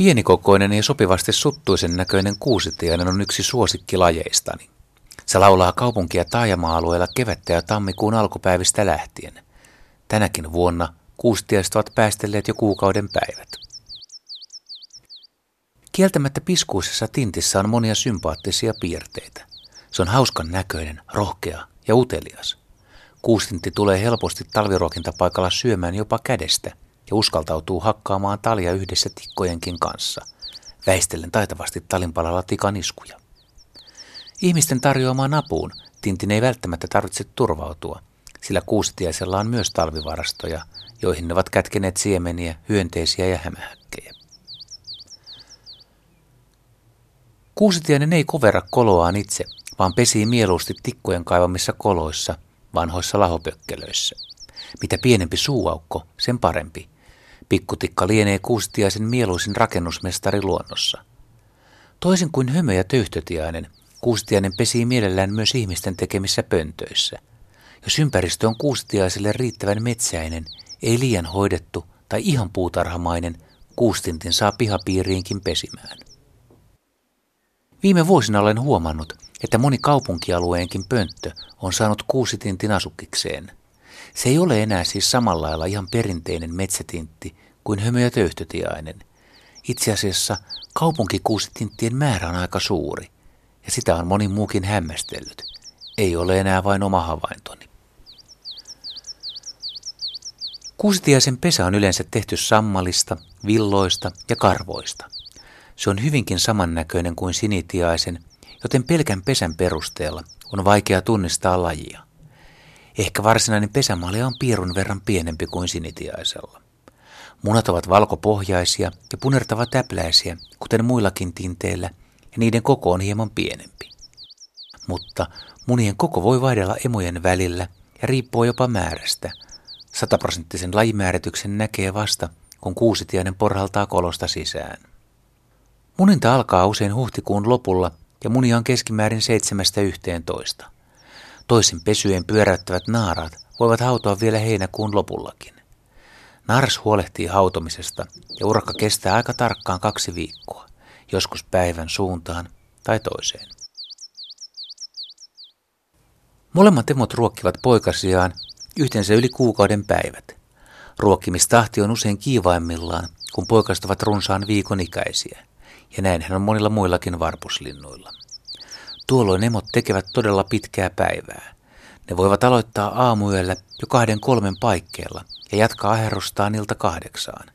Pienikokoinen ja sopivasti suttuisen näköinen kuusitiainen on yksi suosikkilajeistani. Se laulaa kaupunkia taajama-alueella kevättä ja tammikuun alkupäivistä lähtien. Tänäkin vuonna kuustiaiset ovat päästelleet jo kuukauden päivät. Kieltämättä piskuisessa tintissä on monia sympaattisia piirteitä. Se on hauskan näköinen, rohkea ja utelias. Kuustintti tulee helposti talviruokintapaikalla syömään jopa kädestä ja uskaltautuu hakkaamaan talia yhdessä tikkojenkin kanssa, väistellen taitavasti talinpalalla tikaniskuja. Ihmisten tarjoamaan apuun Tintin ei välttämättä tarvitse turvautua, sillä kuusitiaisella on myös talvivarastoja, joihin ne ovat kätkeneet siemeniä, hyönteisiä ja hämähäkkejä. Kuusitiainen ei kovera koloaan itse, vaan pesii mieluusti tikkojen kaivamissa koloissa, vanhoissa lahopökkelöissä. Mitä pienempi suuaukko, sen parempi. Pikkutikka lienee kuusitiaisen mieluisin rakennusmestari luonnossa. Toisin kuin hömö ja töyhtötiainen, kuusitiainen pesii mielellään myös ihmisten tekemissä pöntöissä. Jos ympäristö on kuusitiaiselle riittävän metsäinen, ei liian hoidettu tai ihan puutarhamainen, kuustintin saa pihapiiriinkin pesimään. Viime vuosina olen huomannut, että moni kaupunkialueenkin pönttö on saanut kuusitintin asukkikseen. Se ei ole enää siis samalla lailla ihan perinteinen metsätintti kuin hömö- ja töyhtötiainen. Itse asiassa kaupunkikuusitinttien määrä on aika suuri, ja sitä on moni muukin hämmästellyt. Ei ole enää vain oma havaintoni. Kuusitiaisen pesä on yleensä tehty sammalista, villoista ja karvoista. Se on hyvinkin samannäköinen kuin sinitiaisen, joten pelkän pesän perusteella on vaikea tunnistaa lajia. Ehkä varsinainen pesämaali on piirun verran pienempi kuin sinitiaisella. Munat ovat valkopohjaisia ja punertava täpläisiä, kuten muillakin tinteillä, ja niiden koko on hieman pienempi. Mutta munien koko voi vaihdella emojen välillä ja riippuu jopa määrästä. Sataprosenttisen lajimäärityksen näkee vasta, kun kuusitiainen porhaltaa kolosta sisään. Muninta alkaa usein huhtikuun lopulla ja munia on keskimäärin 7-11. Toisin pesyjen pyöräyttävät naaraat voivat hautoa vielä heinäkuun lopullakin. Nars huolehtii hautomisesta ja urakka kestää aika tarkkaan kaksi viikkoa, joskus päivän suuntaan tai toiseen. Molemmat emot ruokkivat poikasiaan yhteensä yli kuukauden päivät. Ruokkimistahti on usein kiivaimmillaan, kun poikastavat runsaan viikon ikäisiä, ja näinhän on monilla muillakin varpuslinnuilla. Tuolloin emot tekevät todella pitkää päivää. Ne voivat aloittaa aamuyöllä jo kahden kolmen paikkeilla ja jatkaa aherrustaan ilta kahdeksaan,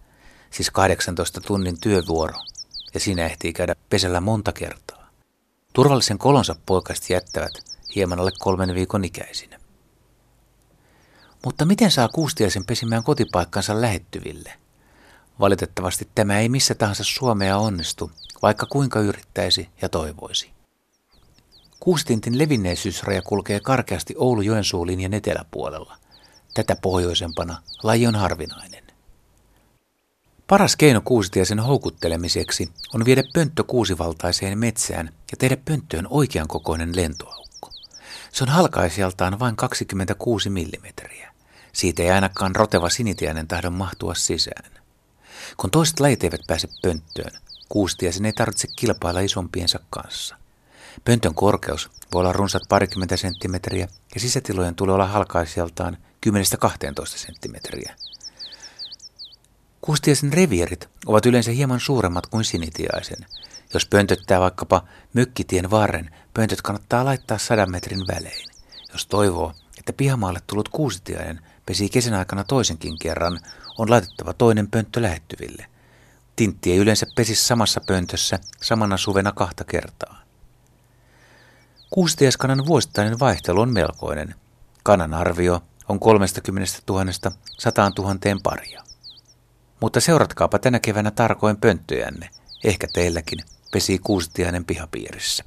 siis 18 tunnin työvuoro, ja siinä ehtii käydä pesällä monta kertaa. Turvallisen kolonsa poikasti jättävät hieman alle kolmen viikon ikäisinä. Mutta miten saa kuustiaisen pesimään kotipaikkansa lähettyville? Valitettavasti tämä ei missä tahansa Suomea onnistu, vaikka kuinka yrittäisi ja toivoisi. Kuustintin levinneisyysraja kulkee karkeasti Oulu-Joensuu linjan eteläpuolella. Tätä pohjoisempana laji on harvinainen. Paras keino kuusitiaisen houkuttelemiseksi on viedä pönttö kuusivaltaiseen metsään ja tehdä pönttöön oikean kokoinen lentoaukko. Se on halkaisijaltaan vain 26 millimetriä. Siitä ei ainakaan roteva sinitiainen tahdon mahtua sisään. Kun toiset lajit eivät pääse pönttöön, Kuustiaisen ei tarvitse kilpailla isompiensa kanssa. Pöntön korkeus voi olla runsat parikymmentä senttimetriä ja sisätilojen tulee olla halkaisijaltaan 10-12 senttimetriä. Kuustiaisen revierit ovat yleensä hieman suuremmat kuin sinitiaisen. Jos pöntöttää vaikkapa mökkitien varren, pöntöt kannattaa laittaa sadan metrin välein. Jos toivoo, että pihamaalle tullut kuusitiainen pesii kesän aikana toisenkin kerran, on laitettava toinen pönttö lähettyville. Tintti ei yleensä pesi samassa pöntössä samana suvena kahta kertaa. Kuusitiaskanan vuosittainen vaihtelu on melkoinen. Kanan arvio on 30 000 100 000 paria. Mutta seuratkaapa tänä keväänä tarkoin pönttöjänne. Ehkä teilläkin pesii kuusitiainen pihapiirissä.